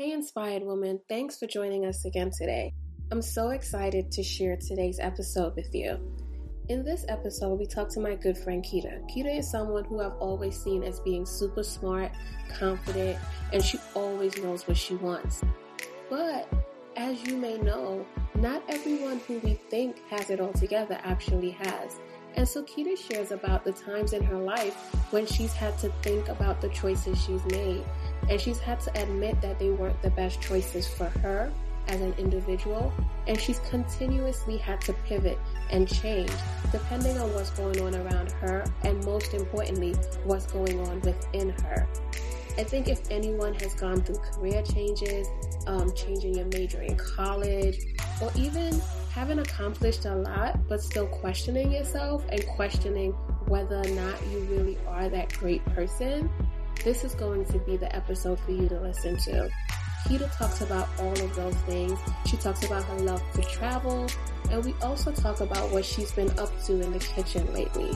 Hey, inspired woman, thanks for joining us again today. I'm so excited to share today's episode with you. In this episode, we talk to my good friend Kita. Kita is someone who I've always seen as being super smart, confident, and she always knows what she wants. But as you may know, not everyone who we think has it all together actually has. And so Kita shares about the times in her life when she's had to think about the choices she's made. And she's had to admit that they weren't the best choices for her as an individual. And she's continuously had to pivot and change depending on what's going on around her and most importantly, what's going on within her. I think if anyone has gone through career changes, um, changing your major in college, or even having accomplished a lot, but still questioning yourself and questioning whether or not you really are that great person, this is going to be the episode for you to listen to. Kita talks about all of those things. She talks about her love for travel, and we also talk about what she's been up to in the kitchen lately.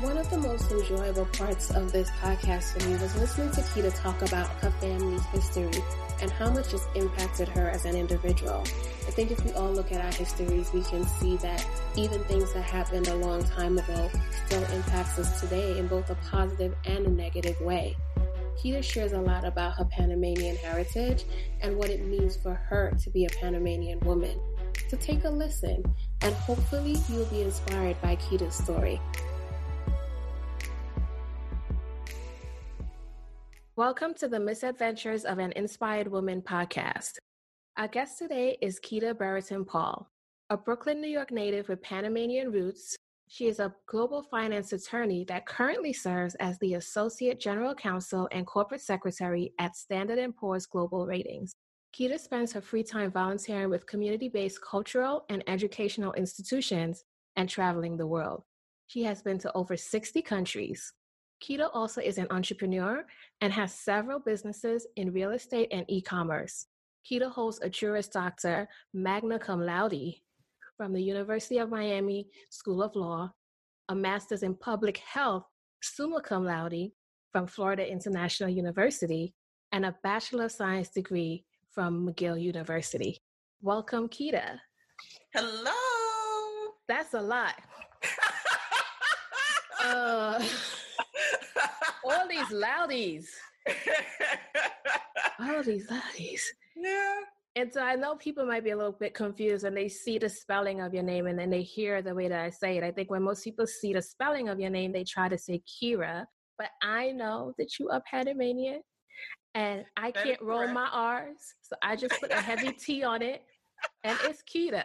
One of the most enjoyable parts of this podcast for me was listening to Kita talk about her family's history and how much it's impacted her as an individual. I think if we all look at our histories, we can see that even things that happened a long time ago still impacts us today in both a positive and a negative way. Kita shares a lot about her Panamanian heritage and what it means for her to be a Panamanian woman. So take a listen, and hopefully you'll be inspired by Kita's story. Welcome to the Misadventures of an Inspired Woman podcast. Our guest today is Kita Brereton Paul, a Brooklyn, New York native with Panamanian roots. She is a global finance attorney that currently serves as the Associate General Counsel and Corporate Secretary at Standard & Poor's Global Ratings. Kita spends her free time volunteering with community-based cultural and educational institutions and traveling the world. She has been to over 60 countries, Kita also is an entrepreneur and has several businesses in real estate and e commerce. Kita holds a Juris Doctor magna cum laude from the University of Miami School of Law, a Master's in Public Health summa cum laude from Florida International University, and a Bachelor of Science degree from McGill University. Welcome, Kita. Hello. That's a lot. uh, all these loudies. all these loudies. Yeah. And so I know people might be a little bit confused when they see the spelling of your name and then they hear the way that I say it. I think when most people see the spelling of your name, they try to say Kira. But I know that you are Panamanian and I that can't roll my R's. So I just put a heavy T on it and it's Kita.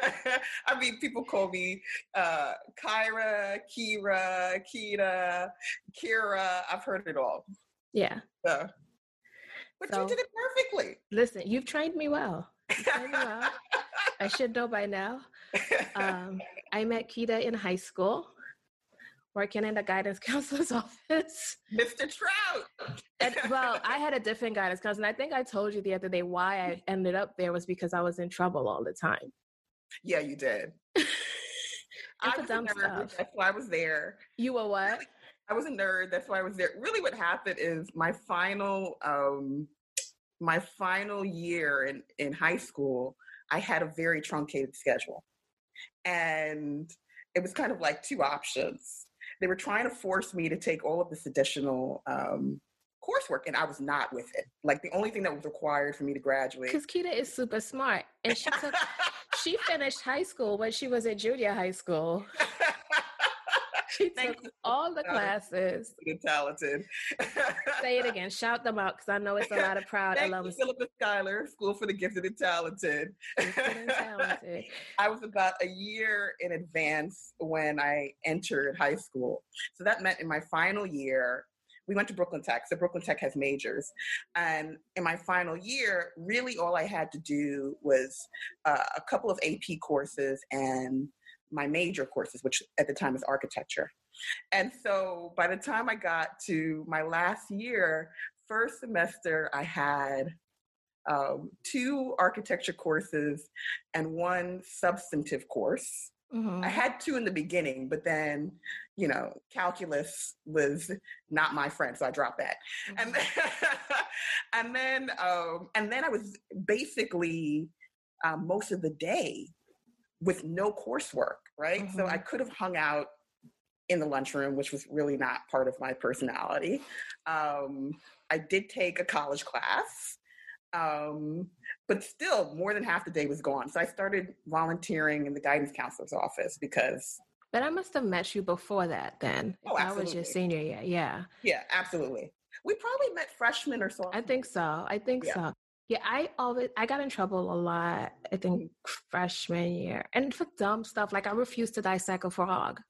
I mean, people call me uh, Kyra, Kira, Kita, Kira. I've heard it all. Yeah. So, but so, you did it perfectly. Listen, you've trained me well. Trained me well. I should know by now. Um, I met Kita in high school, working in the guidance counselor's office. Mr. Trout. and, well, I had a different guidance counselor. I think I told you the other day why I ended up there was because I was in trouble all the time. Yeah, you did. I was a nerd. That's why I was there. You were what? I was a nerd. That's why I was there. Really, what happened is my final, um, my final year in in high school, I had a very truncated schedule, and it was kind of like two options. They were trying to force me to take all of this additional um, coursework and I was not with it. Like the only thing that was required for me to graduate. Because Kita is super smart and she took she finished high school when she was at junior high school. she took all the classes. You're talented. Say it again. Shout them out because I know it's a lot of proud Thank alums. You, Philippa Schuyler, School for the Gifted and Talented. Gifted and talented. I was about a year in advance when I entered high school. So that meant in my final year, we went to Brooklyn Tech. So Brooklyn Tech has majors. And in my final year, really all I had to do was uh, a couple of AP courses and my major courses, which at the time was architecture. And so by the time I got to my last year, first semester, I had um, two architecture courses and one substantive course. Mm-hmm. I had two in the beginning, but then, you know, calculus was not my friend, so I dropped that. Mm-hmm. And then, and then, um, and then I was basically um, most of the day with no coursework, right? Mm-hmm. So I could have hung out in the lunchroom, which was really not part of my personality. Um, I did take a college class. Um, but still, more than half the day was gone. So I started volunteering in the guidance counselor's office because. But I must have met you before that then. Oh, absolutely. I was your senior year. Yeah. Yeah, absolutely. We probably met freshman or so. I think so. I think yeah. so. Yeah, I always I got in trouble a lot. I think freshman year, and for dumb stuff like I refused to dissect a frog.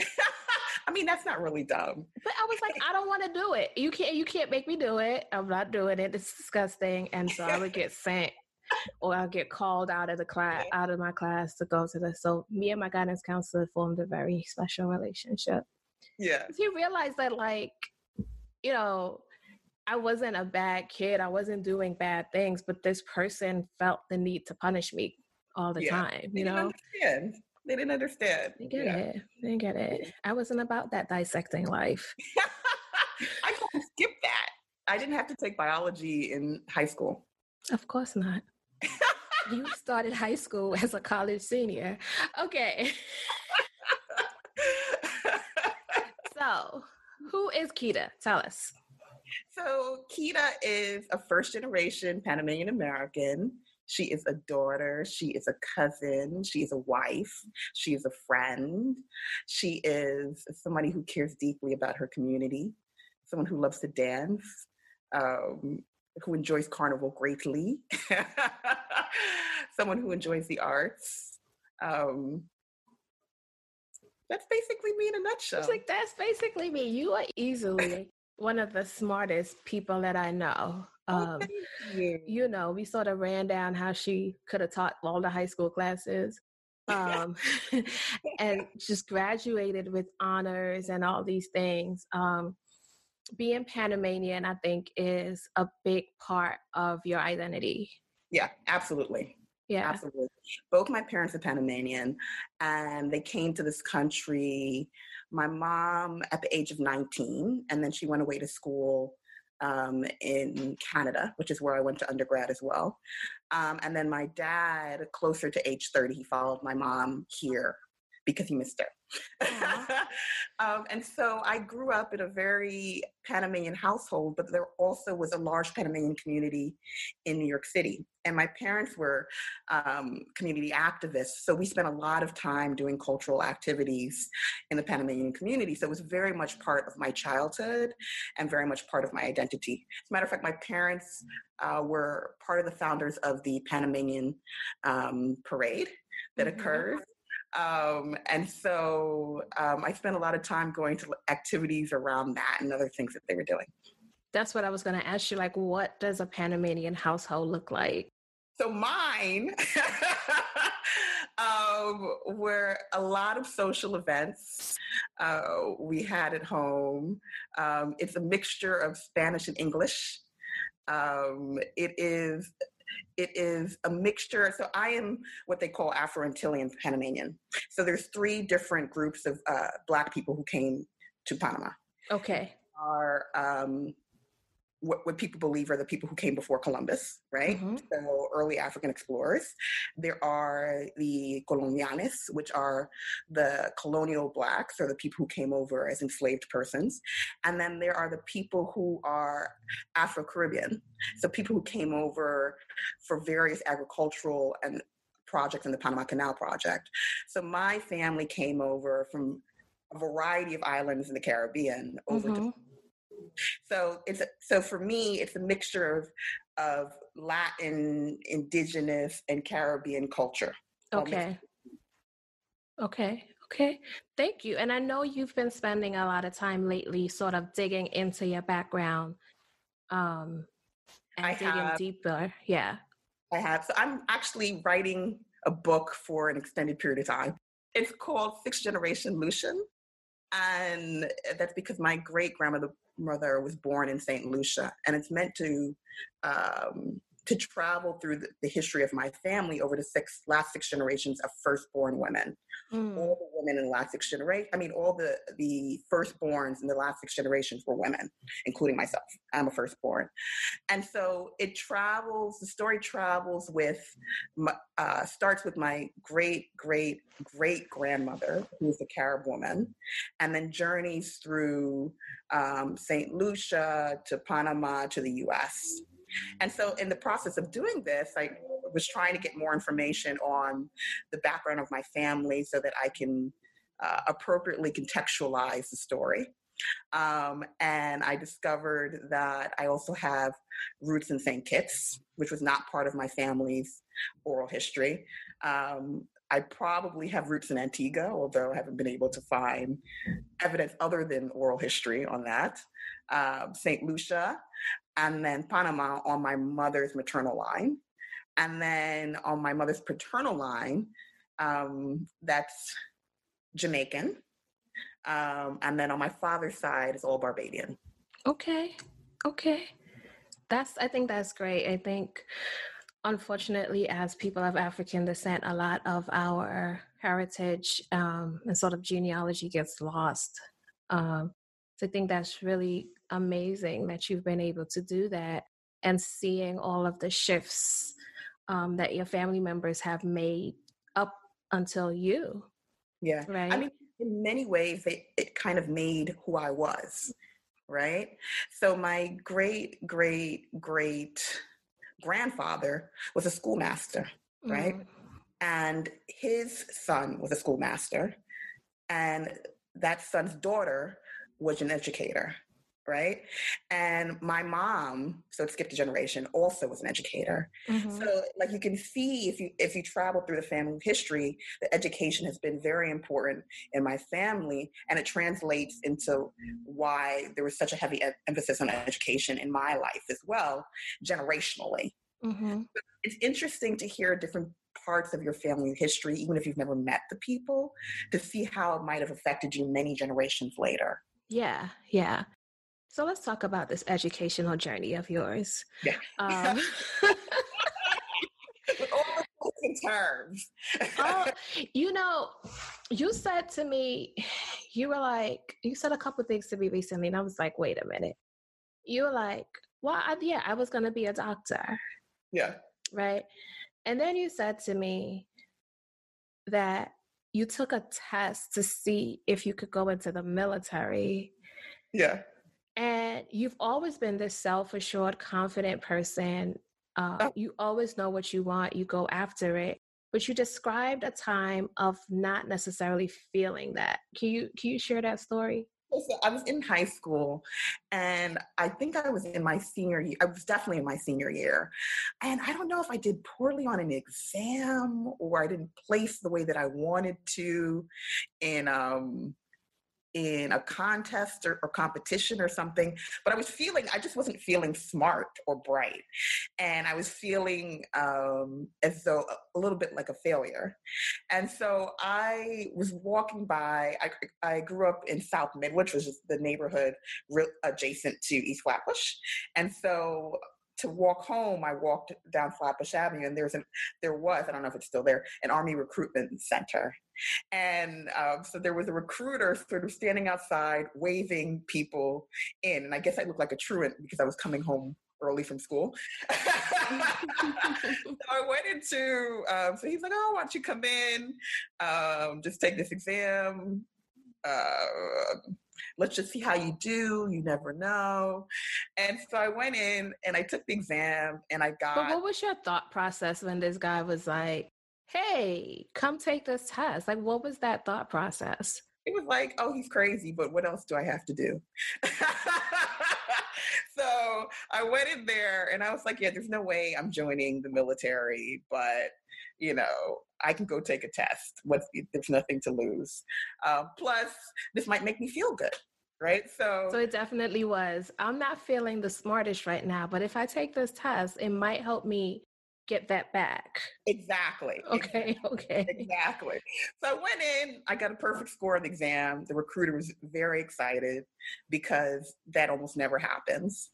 I mean, that's not really dumb. But I was like, I don't want to do it. You can't. You can't make me do it. I'm not doing it. It's disgusting. And so I would get sent, or I'll get called out of the class, out of my class to go to the. So me and my guidance counselor formed a very special relationship. Yeah. He realized that, like, you know, I wasn't a bad kid. I wasn't doing bad things, but this person felt the need to punish me all the yeah. time. You know. Understand. They didn't understand. They get yeah. it. They get it. I wasn't about that dissecting life. I can skip that. I didn't have to take biology in high school. Of course not. you started high school as a college senior. Okay. so, who is Kita? Tell us. So, Kita is a first generation Panamanian American. She is a daughter. She is a cousin. She is a wife. She is a friend. She is somebody who cares deeply about her community, someone who loves to dance, um, who enjoys carnival greatly, someone who enjoys the arts. Um, that's basically me in a nutshell. It's like that's basically me. You are easily one of the smartest people that I know. Oh, um, you. you. know, we sort of ran down how she could have taught all the high school classes. Um, and just graduated with honors and all these things. Um, being Panamanian, I think, is a big part of your identity. Yeah, absolutely. Yeah. Absolutely. Both my parents are Panamanian and they came to this country. My mom at the age of 19, and then she went away to school um, in Canada, which is where I went to undergrad as well. Um, and then my dad, closer to age 30, he followed my mom here because he missed her. um, and so I grew up in a very Panamanian household, but there also was a large Panamanian community in New York City. And my parents were um, community activists, so we spent a lot of time doing cultural activities in the Panamanian community. So it was very much part of my childhood and very much part of my identity. As a matter of fact, my parents uh, were part of the founders of the Panamanian um, parade that mm-hmm. occurs um, and so um, I spent a lot of time going to activities around that and other things that they were doing. That's what I was going to ask you. Like, what does a Panamanian household look like? So mine um, were a lot of social events uh, we had at home. Um, it's a mixture of Spanish and English. Um, it is it is a mixture. So I am what they call Afro-Antillean Panamanian. So there's three different groups of uh, Black people who came to Panama. Okay. Are um, what, what people believe are the people who came before Columbus, right? Mm-hmm. So early African explorers. There are the coloniales, which are the colonial blacks or the people who came over as enslaved persons. And then there are the people who are Afro Caribbean. So people who came over for various agricultural and projects in the Panama Canal Project. So my family came over from a variety of islands in the Caribbean over mm-hmm. to so it's a, so for me, it's a mixture of of Latin, Indigenous, and Caribbean culture. Okay. Okay. Okay. Thank you. And I know you've been spending a lot of time lately, sort of digging into your background, um, and I digging have, deeper. Yeah. I have. So I'm actually writing a book for an extended period of time. It's called Sixth Generation Lucian. And that's because my great grandmother mother was born in St. Lucia, and it's meant to um, to travel through the, the, history of my family over the six last six generations of firstborn women. Mm. All the women in the last six generations, I mean, all the the firstborns in the last six generations were women, including myself. I'm a firstborn, and so it travels. The story travels with, uh, starts with my great great great grandmother, who's a Carib woman, and then journeys through um, St. Lucia to Panama to the U.S. And so, in the process of doing this, I was trying to get more information on the background of my family so that I can uh, appropriately contextualize the story. Um, and I discovered that I also have roots in St. Kitts, which was not part of my family's oral history. Um, I probably have roots in Antigua, although I haven't been able to find evidence other than oral history on that. Um, St. Lucia, and then Panama on my mother's maternal line. And then on my mother's paternal line, um, that's Jamaican. Um, and then on my father's side, it's all Barbadian. Okay. Okay. That's, I think that's great. I think, unfortunately, as people of African descent, a lot of our heritage um, and sort of genealogy gets lost. Um, so I think that's really amazing that you've been able to do that and seeing all of the shifts um, that your family members have made up until you. Yeah. Right. I mean, in many ways, it, it kind of made who I was. Right. So my great, great, great grandfather was a schoolmaster. Right. Mm. And his son was a schoolmaster. And that son's daughter was an educator right? And my mom, so it skipped a generation, also was an educator. Mm-hmm. So like you can see if you if you travel through the family history, the education has been very important in my family and it translates into why there was such a heavy emphasis on education in my life as well, generationally. Mm-hmm. It's interesting to hear different parts of your family history, even if you've never met the people, to see how it might have affected you many generations later. Yeah, yeah. So let's talk about this educational journey of yours. Yeah. Um, all terms. oh, you know, you said to me, you were like, you said a couple things to me recently, and I was like, wait a minute. You were like, well, I, yeah, I was going to be a doctor. Yeah. Right. And then you said to me that you took a test to see if you could go into the military. Yeah. And you've always been this self assured, confident person. Uh, oh. You always know what you want, you go after it. But you described a time of not necessarily feeling that. Can you can you share that story? So I was in high school, and I think I was in my senior year. I was definitely in my senior year, and I don't know if I did poorly on an exam or I didn't place the way that I wanted to in um, in a contest or, or, competition or something, but I was feeling, I just wasn't feeling smart or bright. And I was feeling um, as though a, little bit like a failure. And so I was walking by, I, I grew up in South Mid, which was the neighborhood adjacent to East Flatbush. And so to walk home, I walked down Flatbush Avenue, and there's an there was I don't know if it's still there an Army recruitment center, and um, so there was a recruiter sort of standing outside waving people in, and I guess I looked like a truant because I was coming home early from school. so I went into, um, so he's like, oh, why don't you come in, um, just take this exam. Uh, let's just see how you do. You never know. And so I went in and I took the exam and I got. But what was your thought process when this guy was like, hey, come take this test? Like, what was that thought process? It was like, oh, he's crazy, but what else do I have to do? so I went in there and I was like, yeah, there's no way I'm joining the military, but you know, I can go take a test. What's there's nothing to lose. Uh, plus, this might make me feel good, right? So, so it definitely was. I'm not feeling the smartest right now, but if I take this test, it might help me get that back. Exactly. Okay. Okay. Exactly. So I went in, I got a perfect score on the exam. The recruiter was very excited because that almost never happens.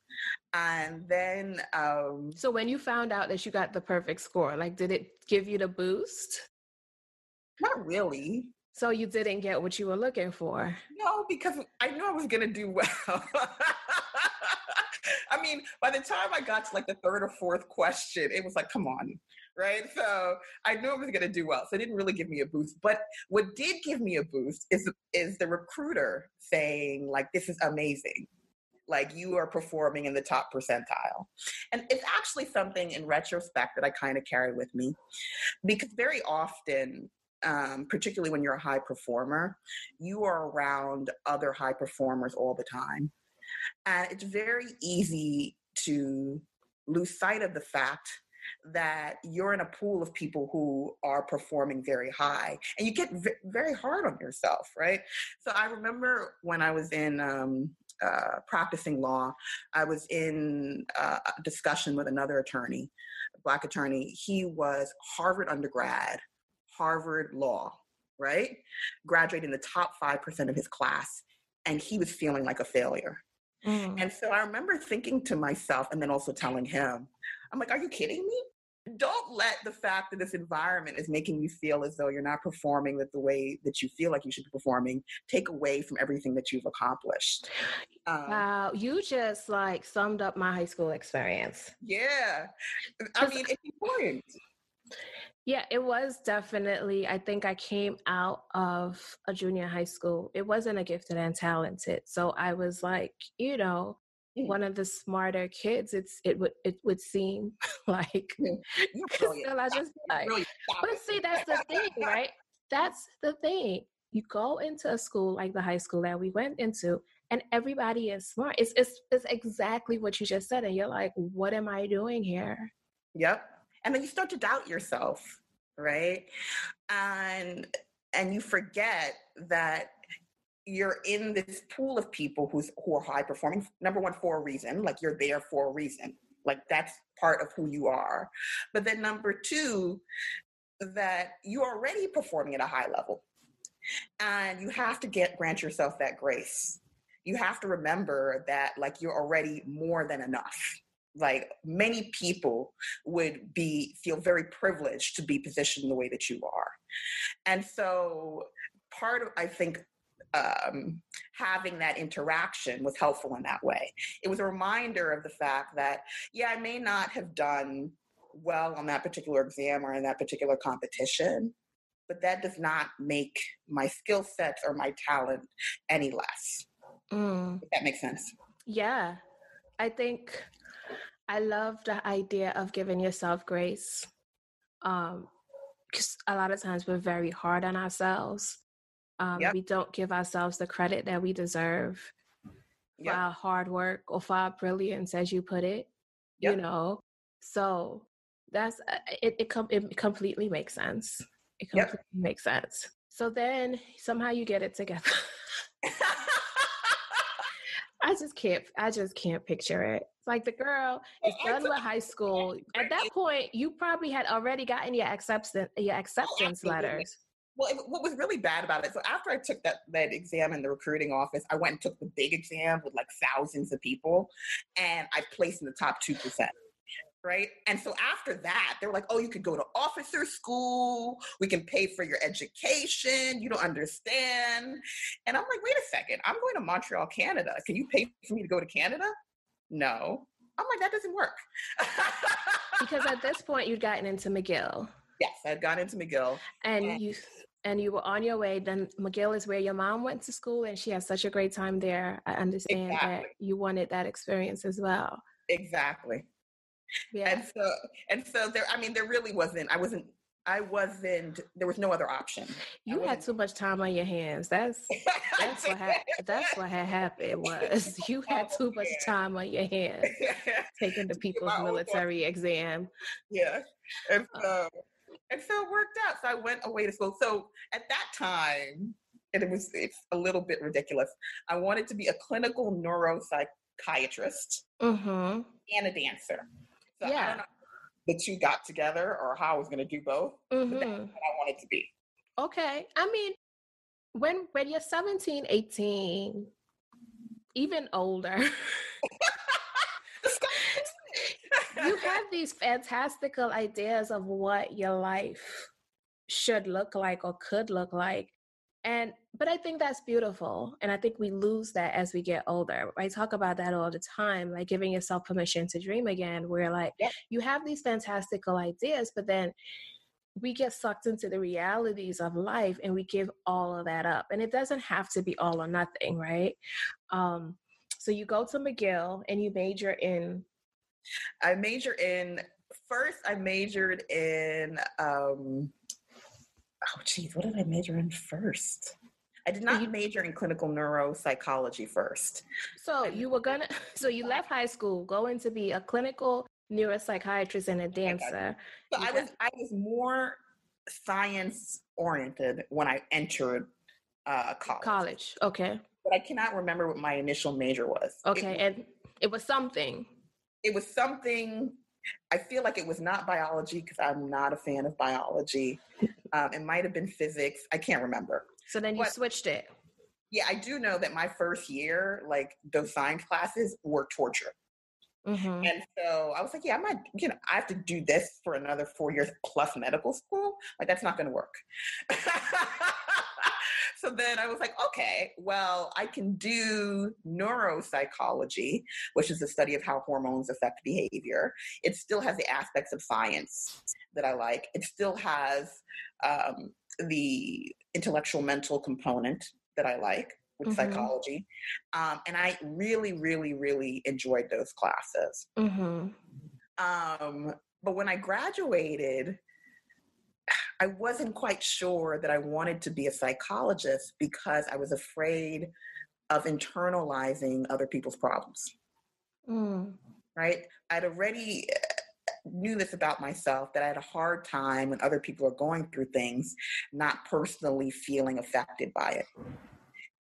And then um So when you found out that you got the perfect score, like did it give you the boost? Not really. So you didn't get what you were looking for? No, because I knew I was going to do well. I mean, by the time I got to like the third or fourth question, it was like, come on, right? So I knew I was going to do well. So it didn't really give me a boost. But what did give me a boost is is the recruiter saying like, this is amazing. Like you are performing in the top percentile. And it's actually something in retrospect that I kind of carry with me because very often um, particularly when you're a high performer, you are around other high performers all the time. And it's very easy to lose sight of the fact that you're in a pool of people who are performing very high and you get v- very hard on yourself right? So i remember when i was in um, uh, practicing law i was in uh, a discussion with another attorney a black attorney. He was harvard undergrad harvard law right? Graduated in the top 5% of his class and he was feeling like a failure Mm. And so I remember thinking to myself and then also telling him, I'm like, are you kidding me? Don't let the fact that this environment is making you feel as though you're not performing that the way that you feel like you should be performing take away from everything that you've accomplished. Um, wow, you just like summed up my high school experience. Yeah. I mean, it's important. Yeah, it was definitely. I think I came out of a junior high school. It wasn't a gifted and talented. So I was like, you know, mm. one of the smarter kids. It's it would it would seem like still I just like, but see that's the thing, right? That's the thing. You go into a school like the high school that we went into, and everybody is smart. It's it's it's exactly what you just said, and you're like, what am I doing here? Yep and then you start to doubt yourself right? And and you forget that you're in this pool of people who's who are high performing number one for a reason like you're there for a reason. Like that's part of who you are. But then number two that you're already performing at a high level. And you have to get grant yourself that grace. You have to remember that like you're already more than enough like many people would be feel very privileged to be positioned the way that you are. And so part of i think um, having that interaction was helpful in that way. It was a reminder of the fact that yeah i may not have done well on that particular exam or in that particular competition but that does not make my skill sets or my talent any less. Mm. if that makes sense. Yeah. I think I love the idea of giving yourself grace. Um, because a lot of times we're very hard on ourselves. Um, yep. We don't give ourselves the credit that we deserve for yep. our hard work or for our brilliance, as you put it. Yep. You know, so that's uh, it. It, com- it completely makes sense. It completely makes sense. So then somehow you get it together. I just can't. I just can't picture it. It's like the girl is done with high school. At that point, you probably had already gotten your acceptance your oh, acceptance oh, letters. Well, it, what was really bad about it? So after I took that that exam in the recruiting office, I went and took the big exam with like thousands of people, and I placed in the top two percent right? And so after that, they were like, oh, you could go to officer school. We can pay for your education. You don't understand. And I'm like, wait a second. I'm going to Montreal, Canada. Can you pay for me to go to Canada? No. I'm like, that doesn't work. because at this point, you'd gotten into McGill. Yes, I'd gotten into McGill. And, and you and you were on your way. Then McGill is where your mom went to school, and she had such a great time there. I understand exactly. that you wanted that experience as well. Exactly. Yeah. And so and so there I mean there really wasn't I wasn't I wasn't there was no other option. You had too much time on your hands. That's that's what ha- that's what had happened was you had too much time on your hands taking the people's military exam. Yeah. And uh. so and so it worked out. So I went away to school. So at that time, and it was it's a little bit ridiculous. I wanted to be a clinical neuropsychiatrist mm-hmm. and a dancer. So yeah. the two got together or how I was going to do both. Mm-hmm. that's what I wanted to be. Okay. I mean, when when you're 17, 18, even older, you have these fantastical ideas of what your life should look like or could look like. And but I think that's beautiful. And I think we lose that as we get older. I talk about that all the time, like giving yourself permission to dream again, where like yep. you have these fantastical ideas, but then we get sucked into the realities of life and we give all of that up. And it doesn't have to be all or nothing, right? Um, so you go to McGill and you major in I major in first I majored in um oh geez, what did I major in first? I did not major in clinical neuropsychology first. So you were gonna so you left high school going to be a clinical neuropsychiatrist and a dancer. So I was I was more science oriented when I entered uh, college. College, okay. But I cannot remember what my initial major was. Okay, it, and it was something. It was something. I feel like it was not biology because I'm not a fan of biology. Um, it might have been physics. I can't remember. So then you but, switched it. Yeah, I do know that my first year, like those science classes, were torture. Mm-hmm. And so I was like, yeah, I might, you know, I have to do this for another four years plus medical school. Like, that's not going to work. so then I was like, okay, well, I can do neuropsychology, which is the study of how hormones affect behavior. It still has the aspects of science that I like. It still has um, the intellectual mental component that I like with mm-hmm. psychology. Um, and I really, really, really enjoyed those classes. Mm-hmm. Um, but when I graduated, I wasn't quite sure that I wanted to be a psychologist because I was afraid of internalizing other people's problems. Mm. Right? I'd already uh, knew this about myself that I had a hard time when other people are going through things, not personally feeling affected by it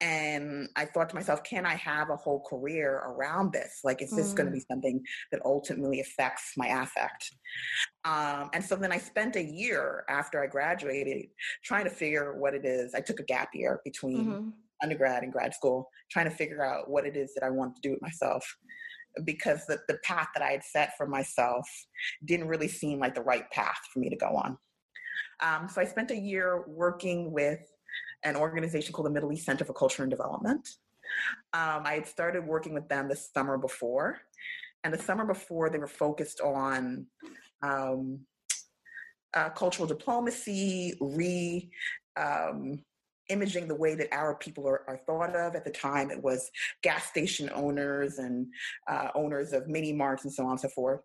and I thought to myself, can I have a whole career around this? Like, is this mm. going to be something that ultimately affects my affect? Um, and so then I spent a year after I graduated trying to figure what it is. I took a gap year between mm-hmm. undergrad and grad school, trying to figure out what it is that I want to do with myself. Because the, the path that I had set for myself didn't really seem like the right path for me to go on. Um, so I spent a year working with an organization called the Middle East Center for Culture and Development. Um, I had started working with them the summer before, and the summer before they were focused on um, uh, cultural diplomacy, re um, imaging the way that our people are, are, thought of. At the time, it was gas station owners and uh, owners of mini marts and so on and so forth.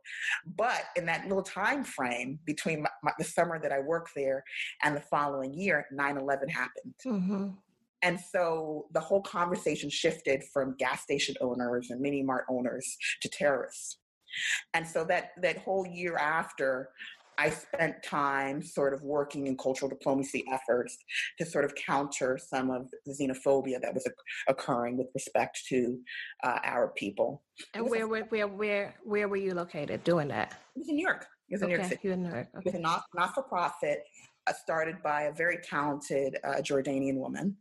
But in that little time frame between my, my, the summer that I worked there and the following year, 9 11 happened. Mm-hmm. And so the whole conversation shifted from gas station owners and mini mart owners to terrorists. And so that that whole year after, I spent time sort of working in cultural diplomacy efforts to sort of counter some of the xenophobia that was occurring with respect to uh, Arab people. And where, where, where, where, where were you located doing that? It was in New York. It was in okay, New York City. You in New York. Okay. With a not, not-for-profit uh, started by a very talented uh, Jordanian woman.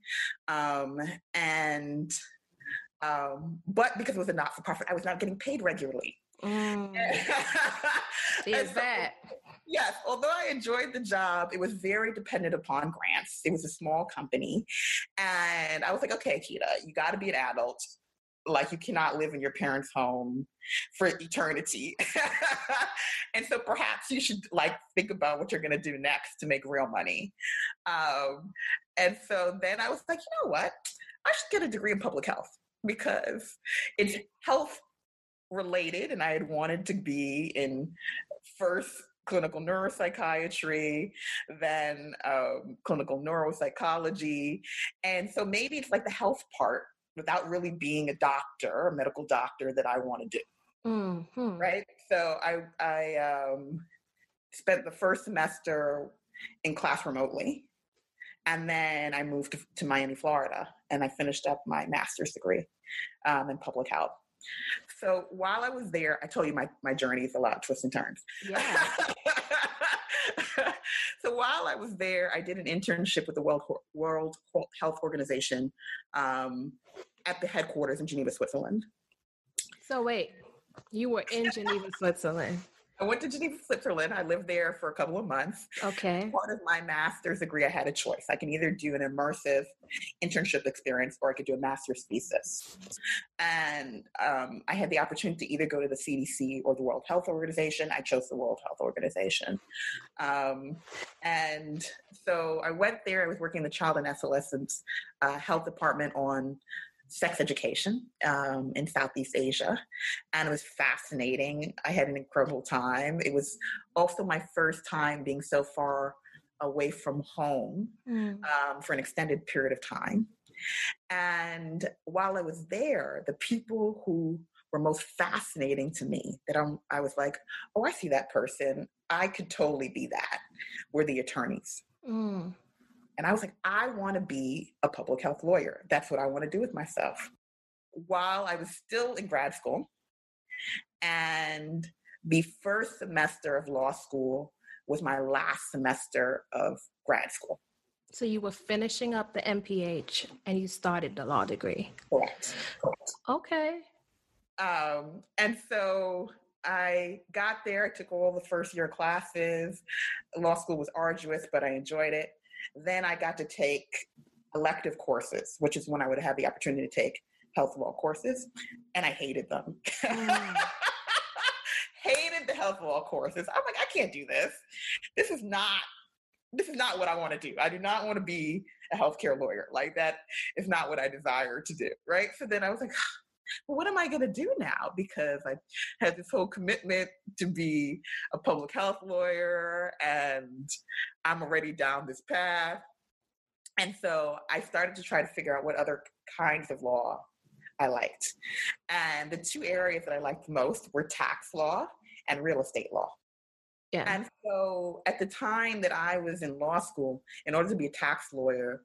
Um, and um, but because it was a not-for-profit, I was not getting paid regularly. Mm. Is so, that? Yes, although I enjoyed the job, it was very dependent upon grants. It was a small company. And I was like, okay, Kita, you got to be an adult. Like, you cannot live in your parents' home for eternity. and so perhaps you should like think about what you're going to do next to make real money. Um, and so then I was like, you know what? I should get a degree in public health because it's health related and I had wanted to be in first clinical neuropsychiatry, then um, clinical neuropsychology. And so maybe it's like the health part without really being a doctor, a medical doctor that I want to do. Mm-hmm. Right. So I, I um, spent the first semester in class remotely. And then I moved to, to Miami, Florida, and I finished up my master's degree um, in public health. So while I was there, I told you my, my journey is a lot of twists and turns. Yeah. so while I was there, I did an internship with the World, World Health Organization um, at the headquarters in Geneva, Switzerland. So wait, you were in Geneva, Switzerland. I went to Geneva, Switzerland. I lived there for a couple of months. Okay. Part of my master's degree, I had a choice. I can either do an immersive internship experience or I could do a master's thesis. And um, I had the opportunity to either go to the CDC or the World Health Organization. I chose the World Health Organization. Um, and so I went there. I was working in the child and adolescent uh, health department on sex education um, in Southeast Asia, and it was fascinating. I had an incredible time. It was also my first time being so far away from home mm. um, for an extended period of time. And while I was there, the people who were most fascinating to me that I'm, I was like, oh, I see that person. I could totally be that, were the attorneys. Mm. And I was like, I want to be a public health lawyer. That's what I want to do with myself. While I was still in grad school, and the first semester of law school was my last semester of grad school. So you were finishing up the MPH and you started the law degree. Correct. Correct. Okay. Um, and so I got there, I took all the first year classes. Law school was arduous, but I enjoyed it. Then I got to take elective courses, which is when I would have the opportunity to take health law courses, and I hated them. Mm. hated the health law courses. I'm like, I can't do this. This is not this is not what I want to do. I do not want to be a healthcare lawyer. Like that is not what I desire to do. Right. So then I was like, well, what am I going to do now? Because I had this whole commitment to be a public health lawyer and I'm already down this path. And so I started to try to figure out what other kinds of law I liked. And the two areas that I liked most were tax law and real estate law. Yeah. And so at the time that I was in law school, in order to be a tax lawyer,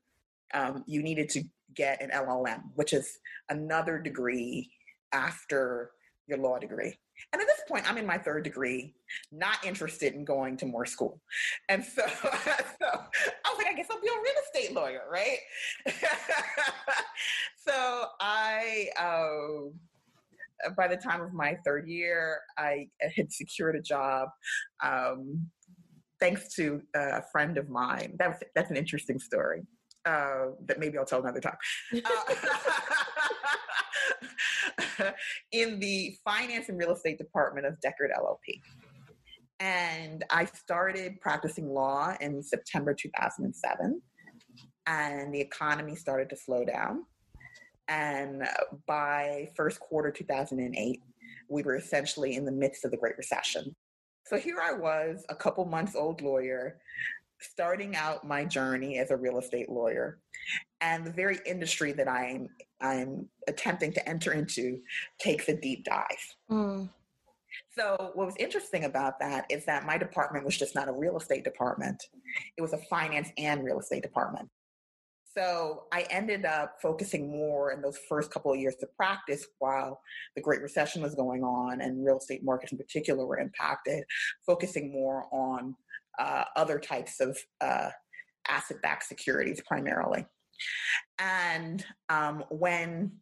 um, you needed to get an LLM, which is another degree after your law degree. And at this point, I'm in my third degree, not interested in going to more school. And so, so I was like, I guess I'll be a real estate lawyer, right? so I, uh, by the time of my third year, I had secured a job. Um, thanks to a friend of mine. That was, that's an interesting story uh, that maybe I'll tell another time. Uh, in the finance and real estate department of Dechert LLP. And I started practicing law in September 2007, and the economy started to slow down. And by first quarter 2008, we were essentially in the midst of the Great Recession. So here I was, a couple months old lawyer, starting out my journey as a real estate lawyer and the very industry that I'm I'm attempting to enter into takes a deep dive. Mm. So what was interesting about that is that my department was just not a real estate department. It was a finance and real estate department. So I ended up focusing more in those first couple of years of practice while the Great Recession was going on and real estate markets in particular were impacted, focusing more on uh, other types of uh, asset backed securities primarily. And um, when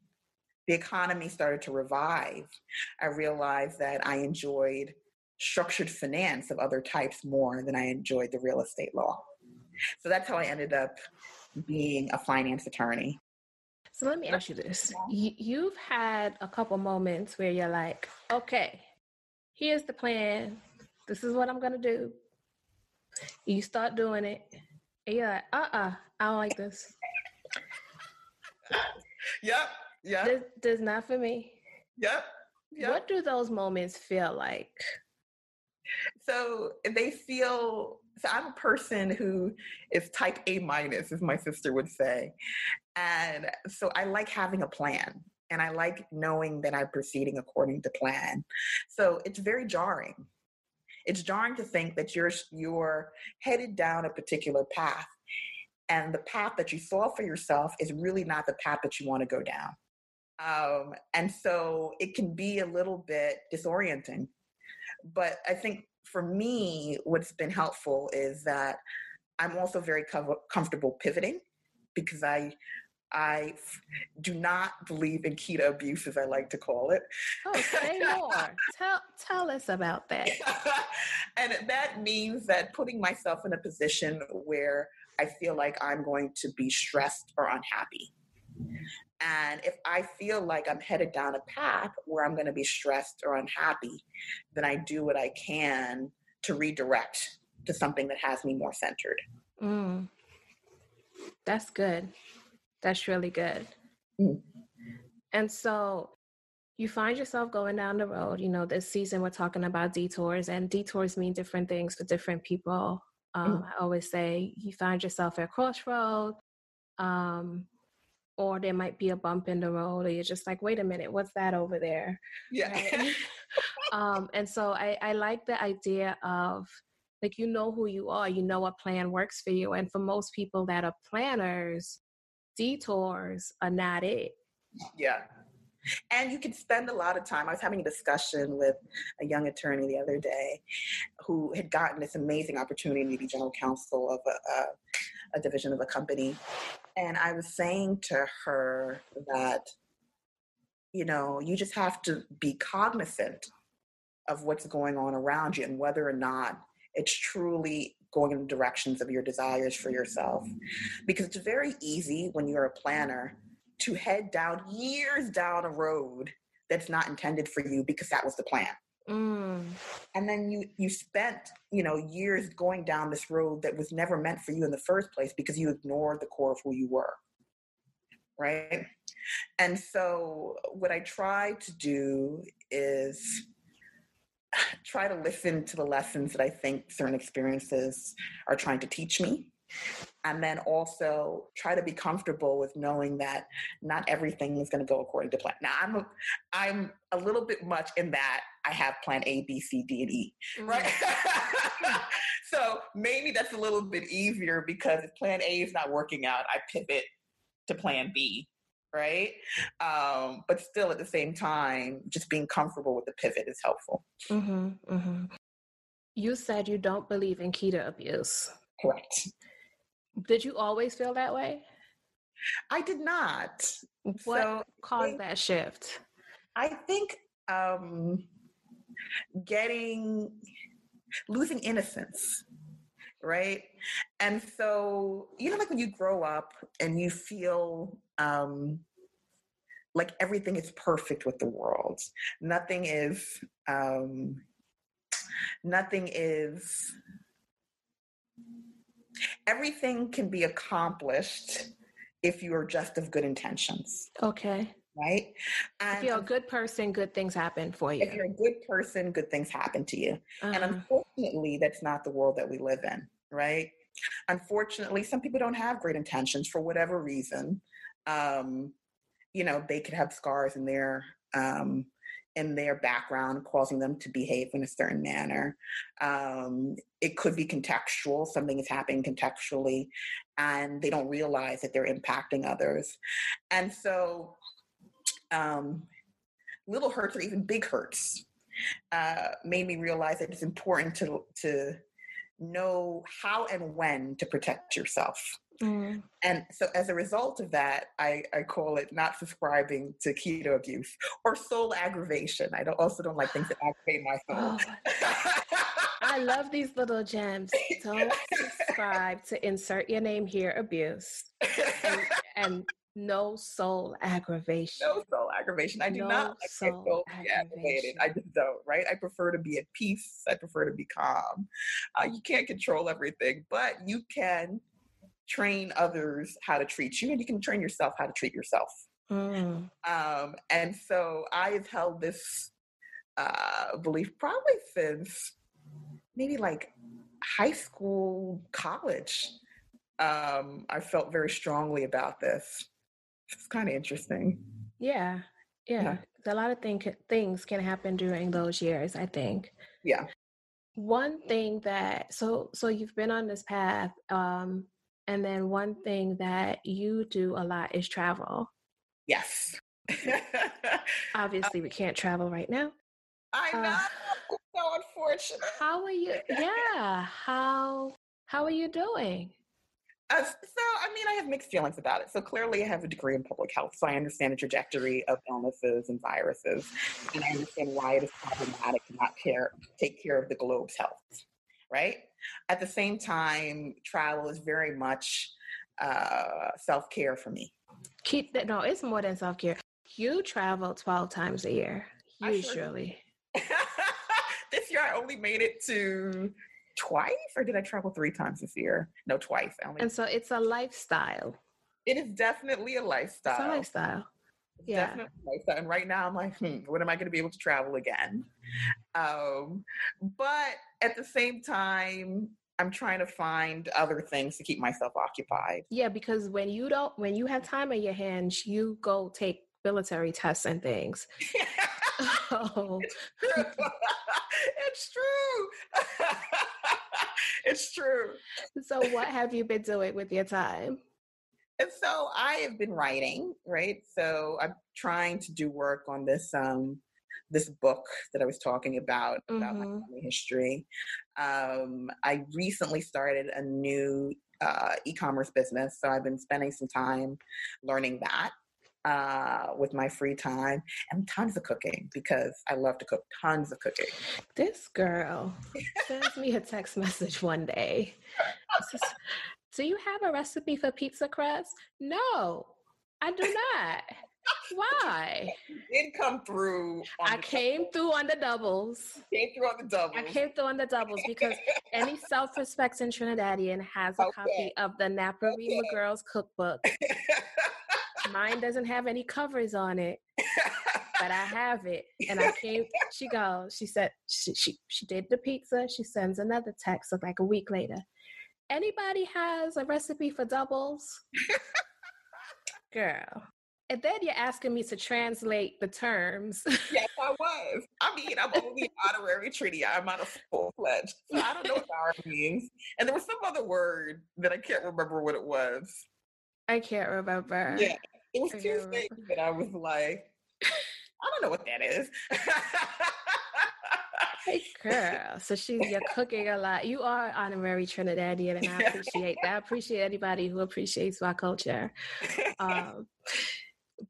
the economy started to revive, I realized that I enjoyed structured finance of other types more than I enjoyed the real estate law. So that's how I ended up being a finance attorney. So let me ask you this. You've had a couple moments where you're like, okay, here's the plan. This is what I'm going to do. You start doing it, and you're like, uh uh-uh, uh, I don't like this. Yep. Yeah. This, this not for me. Yep. Yep. What do those moments feel like? So they feel so I'm a person who is type A minus, as my sister would say. And so I like having a plan and I like knowing that I'm proceeding according to plan. So it's very jarring it's jarring to think that you're you're headed down a particular path and the path that you saw for yourself is really not the path that you want to go down Um, and so it can be a little bit disorienting. But I think for me, what's been helpful is that I'm also very co- comfortable pivoting because I I do not believe in Kita abuse, as I like to call it. Oh, say more. tell tell us about that. and that means that putting myself in a position where I feel like I'm going to be stressed or unhappy. And if I feel like I'm headed down a path where I'm going to be stressed or unhappy, then I do what I can to redirect to something that has me more centered. Mm. That's good. That's really good. Mm. And so you find yourself going down the road. You know, this season we're talking about detours, and detours mean different things for different people. Um, mm. I always say you find yourself at a crossroad, um, or there might be a bump in the road, or you're just like, wait a minute, what's that over there? Yeah. Right? um, and so I, I like the idea of like you know who you are, you know what plan works for you. And for most people that are planners, detours are not it. Yeah. And you can spend a lot of time. I was having a discussion with a young attorney the other day who had gotten this amazing opportunity to be general counsel of a, a, a division of a company. And I was saying to her that, you know, you just have to be cognizant of what's going on around you and whether or not it's truly going in the directions of your desires for yourself. Because it's very easy when you're a planner to head down years down a road that's not intended for you because that was the plan. Mm. And then you you spent you know years going down this road that was never meant for you in the first place because you ignored the core of who you were, right? And so what I try to do is try to listen to the lessons that I think certain experiences are trying to teach me. And then also try to be comfortable with knowing that not everything is going to go according to plan. Now I'm a, I'm a little bit much in that I have plan A, B, C, D, and E, right? So maybe that's a little bit easier because if plan A is not working out, I pivot to plan B right? Um, but still, at the same time, just being comfortable with the pivot is helpful. Mm-hmm, mm-hmm. You said you don't believe in Kita abuse. Correct. Did you always feel that way? I did not. What so caused think, that shift? I think um, getting losing innocence right? And so, you know, like when you grow up and you feel um, like everything is perfect with the world, nothing is, um, nothing is, everything can be accomplished if you are just of good intentions. Okay. Right? And if you're a good person, good things happen for you. If you're a good person, good things happen to you. Uh-huh. And unfortunately, that's not the world that we live in, right? Unfortunately, some people don't have great intentions for whatever reason. Um, you know, they could have scars in their um, in their background causing them to behave in a certain manner. Um, it could be contextual, something is happening contextually, and they don't realize that they're impacting others. And so, um, little hurts or even big hurts uh, made me realize that it's important to, to know how and when to protect yourself. Mm. And so, as a result of that, I, I call it not subscribing to Kita abuse or soul aggravation. I don't, also don't like things that aggravate my soul. Oh, I love these little gems. Don't subscribe to insert your name here abuse and, and no soul aggravation. No soul aggravation. I do no not like soul, soul aggravated. I just don't, right? I prefer to be at peace. I prefer to be calm. Uh, you can't control everything, but you can train others how to treat you and you can train yourself how to treat yourself. Mm. Um, and so I have held this uh, belief probably since maybe like high school, college. Um, I felt very strongly about this. It's kind of interesting. Yeah, yeah. yeah. A lot of thing, things can happen during those years, I think. Yeah. One thing that so so you've been on this path, um, and then one thing that you do a lot is travel. Yes. Obviously, we can't travel right now. I know. Uh, so unfortunate. How are you? Yeah. How how are you doing? Uh, so, I mean, I have mixed feelings about it. So, clearly, I have a degree in public health. So, I understand the trajectory of illnesses and viruses. And I understand why it is problematic to not care, take care of the globe's health, right? At the same time, travel is very much uh, self care for me. Keep that. No, it's more than self care. You travel 12 times a year, usually. Sure this year, I only made it to twice, or did I travel three times this year? No, twice. Only- and so it's a lifestyle. It is definitely a lifestyle. It's a lifestyle. Yeah. Definitely lifestyle. And right now, I'm like, hmm, when am I going to be able to travel again? Um, but at the same time, I'm trying to find other things to keep myself occupied. Yeah, because when you don't, when you have time in your hands, you go take military tests and things. oh. It's true. it's true. it's true. So, what have you been doing with your time? And so I have been writing, right? So I'm trying to do work on this um this book that I was talking about about mm-hmm. my family history. Um, I recently started a new uh, e-commerce business, so I've been spending some time learning that uh, with my free time and tons of cooking because I love to cook tons of cooking. This girl sends me a text message one day. Do you have a recipe for pizza crust? No, I do not. Why? did come through. I came doubles. through on the doubles. Came through on the doubles. I came through on the doubles because any self-respecting Trinidadian has a okay. copy of the Napa okay. Girls Cookbook. Mine doesn't have any covers on it, but I have it. And I came. She goes. She said she she, she did the pizza. She sends another text like a week later. Anybody has a recipe for doubles? Girl. And then you're asking me to translate the terms. yes, I was. I mean, I'm only an honorary Trini. I'm not a full fledged. So I don't know what the means. And there was some other word that I can't remember what it was. I can't remember. Yeah. It was two things that I was like, I don't know what that is. Hey girl. So she's you're cooking a lot. You are an honorary Trinidadian, and I appreciate that. I appreciate anybody who appreciates my culture. Um,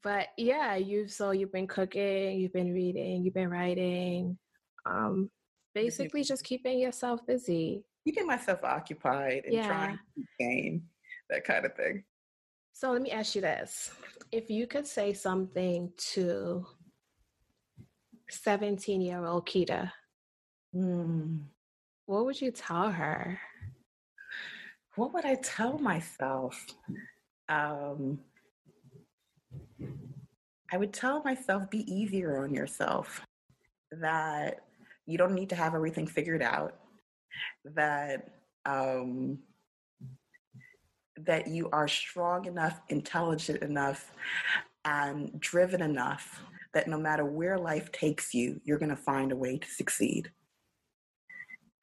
but yeah, you've so you've been cooking, you've been reading, you've been writing. Um, basically just keeping yourself busy. Keeping myself occupied and yeah. trying to gain that kind of thing. So let me ask you this. If you could say something to 17 year old Kita, mm. what would you tell her? What would I tell myself? Um, I would tell myself be easier on yourself, that you don't need to have everything figured out, that um, that you are strong enough, intelligent enough, and driven enough that no matter where life takes you, you're going to find a way to succeed.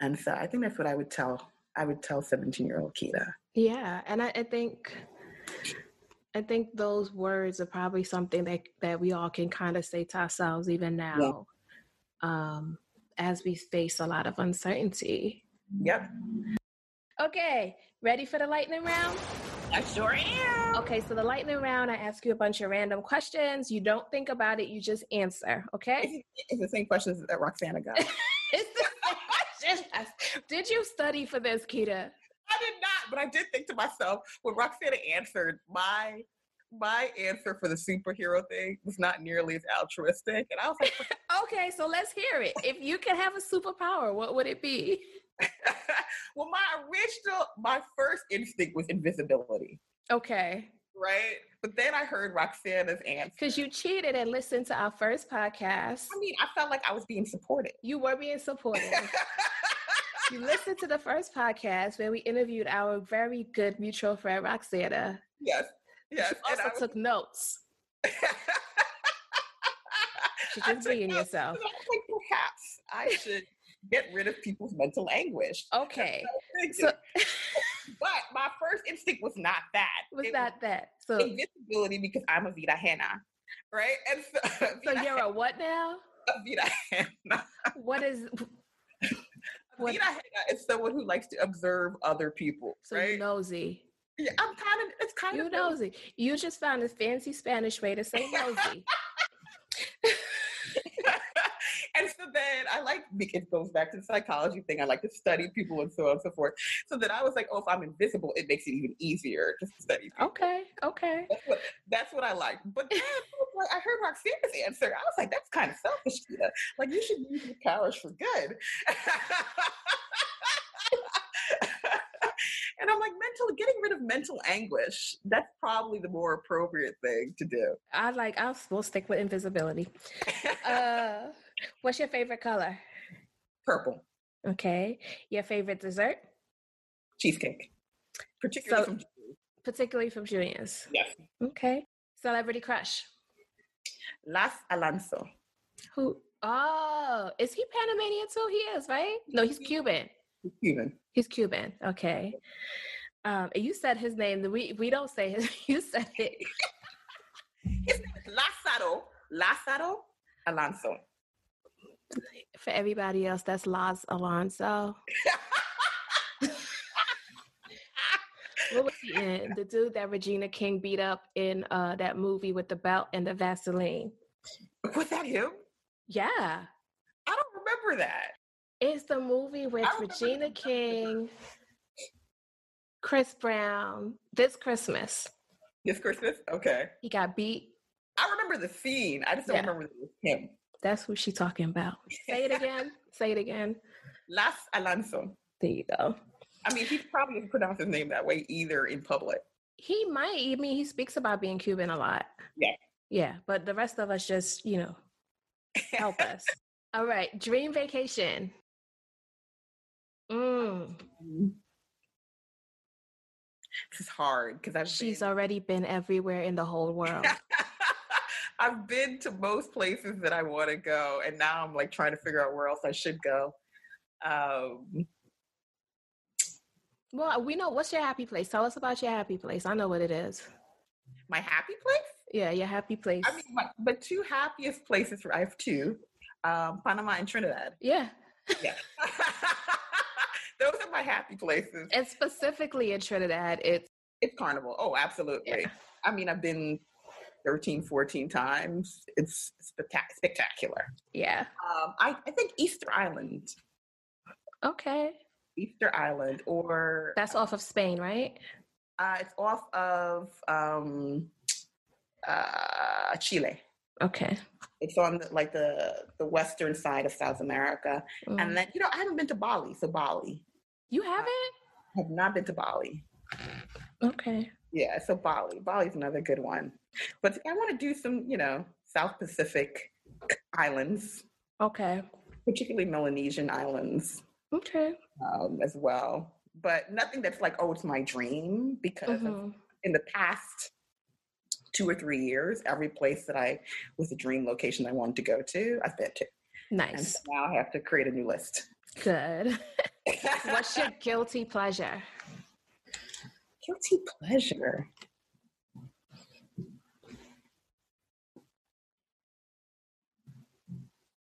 And so I think that's what I would tell. I would tell 17 year old Kita. Yeah. And I, I, think, I think those words are probably something that, that we all can kind of say to ourselves even now, yeah. um, as we face a lot of uncertainty. Yep. Okay, ready for the lightning round? I sure am. Okay, so the lightning round, I ask you a bunch of random questions. You don't think about it, you just answer, okay? It's the same questions that Roxana got. it's the same questions. Did you study for this, Kita? I did not, but I did think to myself when Roxana answered, my my answer for the superhero thing was not nearly as altruistic. And I was like, okay, so let's hear it. If you could have a superpower, what would it be? well, my original, my first instinct was invisibility. Okay. Right. But then I heard Roxana's answer. Because you cheated and listened to our first podcast. I mean, I felt like I was being supported. You were being supported. you listened to the first podcast where we interviewed our very good mutual friend, Roxana. Yes. Yes. You also was... took notes. She's just being yourself. Like, perhaps I should get rid of people's mental anguish. Okay. So, but my first instinct was not that. Was it not was that? So invisibility because I'm a vida ajena. right? And so, so you're a what now? A vida ajena. What is? What? Vida ajena is someone who likes to observe other people. So right? nosy. Yeah, I'm kind of. It's kind you of nosy. You just found a fancy Spanish way to say nosy. and so then I like it goes back to the psychology thing. I like to study people and so on and so forth. So then I was like, oh, if I'm invisible, it makes it even easier to study. People. Okay, okay. That's what that's what I like. But then I heard Roxana's answer. I was like, that's kind of selfish. Like you should use your powers for good. And I'm like, mental, getting rid of mental anguish, that's probably the more appropriate thing to do. I like, I'll we'll stick with invisibility. uh, what's your favorite color? Purple. Okay. Your favorite dessert? Cheesecake. Particularly so, from Particularly from Junior's. Yes. Okay. Celebrity crush? Laz Alonso. Who? Oh, is he Panamanian too? He is, right? No, he's Cuban. He's Cuban. He's Cuban. Okay. Um, you said his name. We we don't say his. You said it. his name is Lázaro. Lázaro Alonso. For everybody else, that's Laz Alonso. what was he in? The dude that Regina King beat up in uh, that movie with the belt and the Vaseline. Was that him? Yeah. I don't remember that. It's the movie with Regina King, Chris Brown, this Christmas. This Christmas? Okay. He got beat. I remember the scene. I just don't yeah. remember it was him. That's what she's talking about. Say it again. Say it again. Laz Alonso. There you go. I mean, he probably didn't pronounce his name that way either in public. He might. I mean, he speaks about being Cuban a lot. Yeah. Yeah, but the rest of us just, you know, help us. All right, dream vacation. Mm. This is hard because I've she's been... already been everywhere in the whole world. I've been to most places that I want to go, and now I'm like trying to figure out where else I should go. Um, well, we know what's your happy place. Tell us about your happy place. I know what it is. My happy place? Yeah, your happy place. I mean, my, the two happiest places. For I have two: um, Panama and Trinidad. Yeah. Yeah. Those are my happy places. And specifically in Trinidad, it's it's carnival. Oh, absolutely. Yeah. I mean, I've been 13, 14 times. It's spectacular. Yeah. Um, I, I think Easter Island. Okay. Easter Island, or that's off of Spain, right? Uh, it's off of um, uh, Chile. Okay. It's on the, like the the western side of South America, mm. and then you know I haven't been to Bali, so Bali. You haven't? I have not been to Bali. Okay. Yeah, so Bali. Bali's another good one. But I want to do some, you know, South Pacific islands. Okay. Particularly Melanesian islands. Okay. Um, as well. But nothing that's like, oh, it's my dream because mm-hmm. in the past two or three years, every place that I was a dream location I wanted to go to, I've been to. Nice. And so now I have to create a new list. Good. What's your guilty pleasure? Guilty pleasure.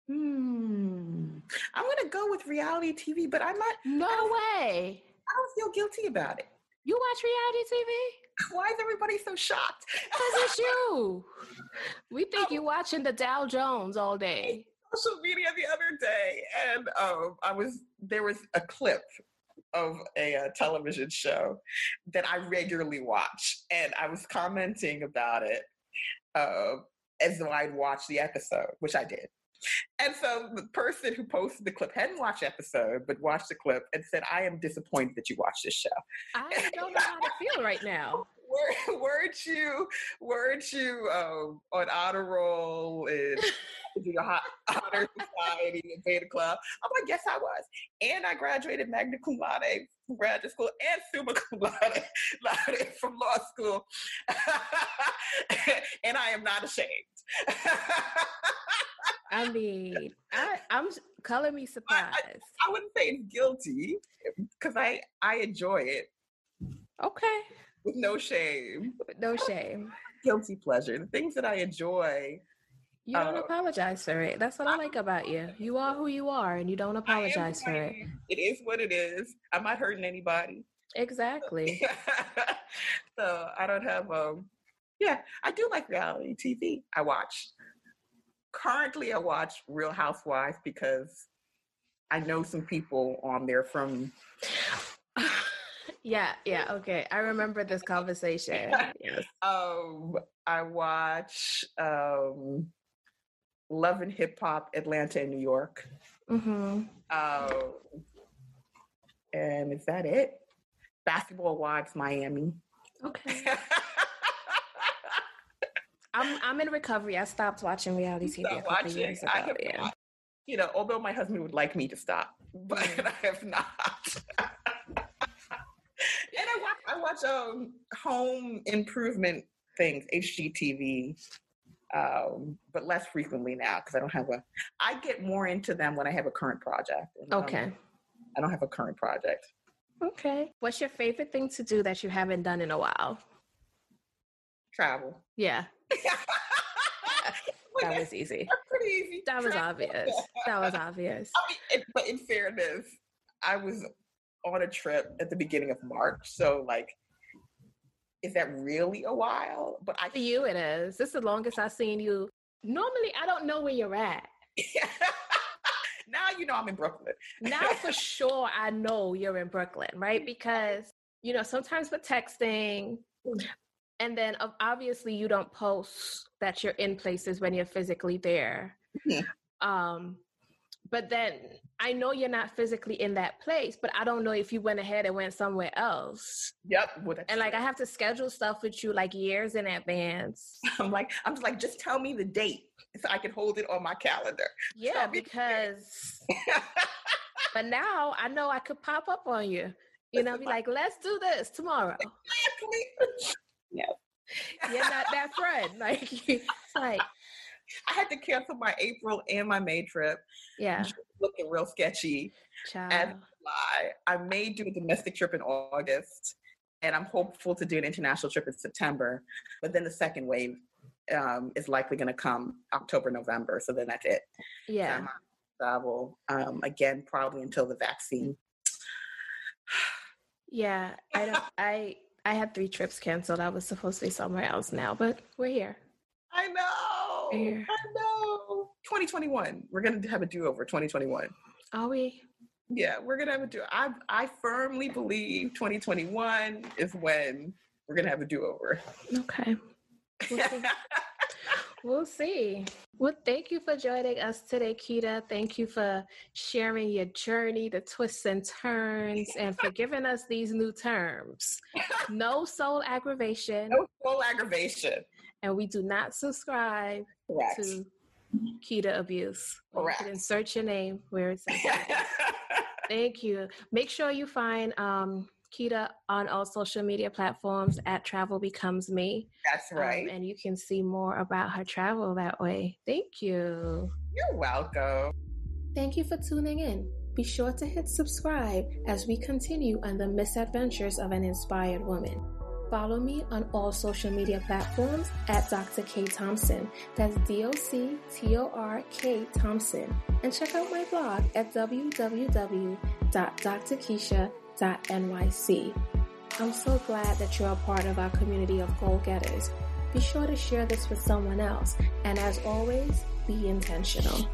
Hmm. I'm gonna go with reality TV, but I'm not. No way. I don't feel guilty about it. You watch reality TV? Why is everybody so shocked? Because it's you. We think you're watching the Dow Jones all day social media the other day, and um, I was there was a clip of a, uh, television show that I regularly watch, and I was commenting about it uh, as though I'd watched the episode, which I did. And so the person who posted the clip hadn't watched the episode, but watched the clip and said, I am disappointed that you watched this show. I don't know how to feel right now. Were, weren't you, weren't you um, on honor roll and the honor society and beta club? I'm like, yes, I was. And I graduated magna cum laude from graduate school and summa cum laude, from law school. and I am not ashamed. I mean, I, I'm color me surprised. I, I, I wouldn't say it's guilty because I I enjoy it. Okay. No shame. No shame. guilty pleasure, the things that I enjoy. You don't uh, apologize for it. That's what I, I like about you. You are who you are, and you don't apologize for it. It is what it is. I'm not hurting anybody. Exactly. so I don't have um. Yeah, I do like reality TV. I watch. Currently, I watch Real Housewives because I know some people on there from yeah, yeah, okay. I remember this conversation. yes. Um, I watch um, Love and Hip Hop Atlanta and New York. Mm-hmm. Um, and is that it? Basketball Wives Miami. Okay. I'm I'm in recovery. I stopped watching reality TV a couple watching. years ago. I have yeah. Not, you know, although my husband would like me to stop, but mm. I have not. I watch um home improvement things, HGTV, um, but less frequently now because I don't have a. I get more into them when I have a current project. okay. Um, I don't have a current project. Okay. What's your favorite thing to do that you haven't done in a while? Travel. Yeah. that was easy. Pretty easy. That was obvious. That was obvious. I mean, it, but in fairness, I was on a trip at the beginning of March. So like is that really a while? But I For you it is. This is the longest I've seen you. Normally I don't know where you're at. now you know I'm in Brooklyn. now for sure I know you're in Brooklyn, right? Because you know, sometimes with texting and then obviously you don't post that you're in places when you're physically there. Mm-hmm. Um but then I know you're not physically in that place, but I don't know if you went ahead and went somewhere else. Yep. Well, and like I have to schedule stuff with you like years in advance. I'm like, I'm just like, just tell me the date so I can hold it on my calendar. Yeah, because but now I know I could pop up on you. You know, be like, let's do this tomorrow. yeah. You're not that friend. Like it's like I had to cancel my April and my May trip. Yeah. Looking real sketchy. And July. I may do a domestic trip in August. And I'm hopeful to do an international trip in September. But then the second wave um, is likely going to come October, November. So then that's it. Yeah. So travel um, again, probably until the vaccine. yeah. I don't, I, I had three trips canceled. I was supposed to be somewhere else now, but we're here. I know. I know. 2021. We're gonna have a do-over. 2021. Are we? Yeah, we're gonna have a do. I I firmly believe 2021 is when we're gonna have a do-over. Okay. We'll see. we'll see. Well, thank you for joining us today, Kita. Thank you for sharing your journey, the twists and turns, and for giving us these new terms. No soul aggravation. No soul aggravation and we do not subscribe Correct. to Kita abuse. Correct. You can search your name where it's at. Thank you. Make sure you find um, Kita on all social media platforms at Travel Becomes Me. That's um, right. Um, and you can see more about her travel that way. Thank you. You're welcome. Thank you for tuning in. Be sure to hit subscribe as we continue on the misadventures of an inspired woman. Follow me on all social media platforms at Dr. K Thompson. That's D O C T O R K Thompson. And check out my blog at www.drkeisha.nyc. I'm so glad that you're a part of our community of goal getters. Be sure to share this with someone else. And as always, be intentional.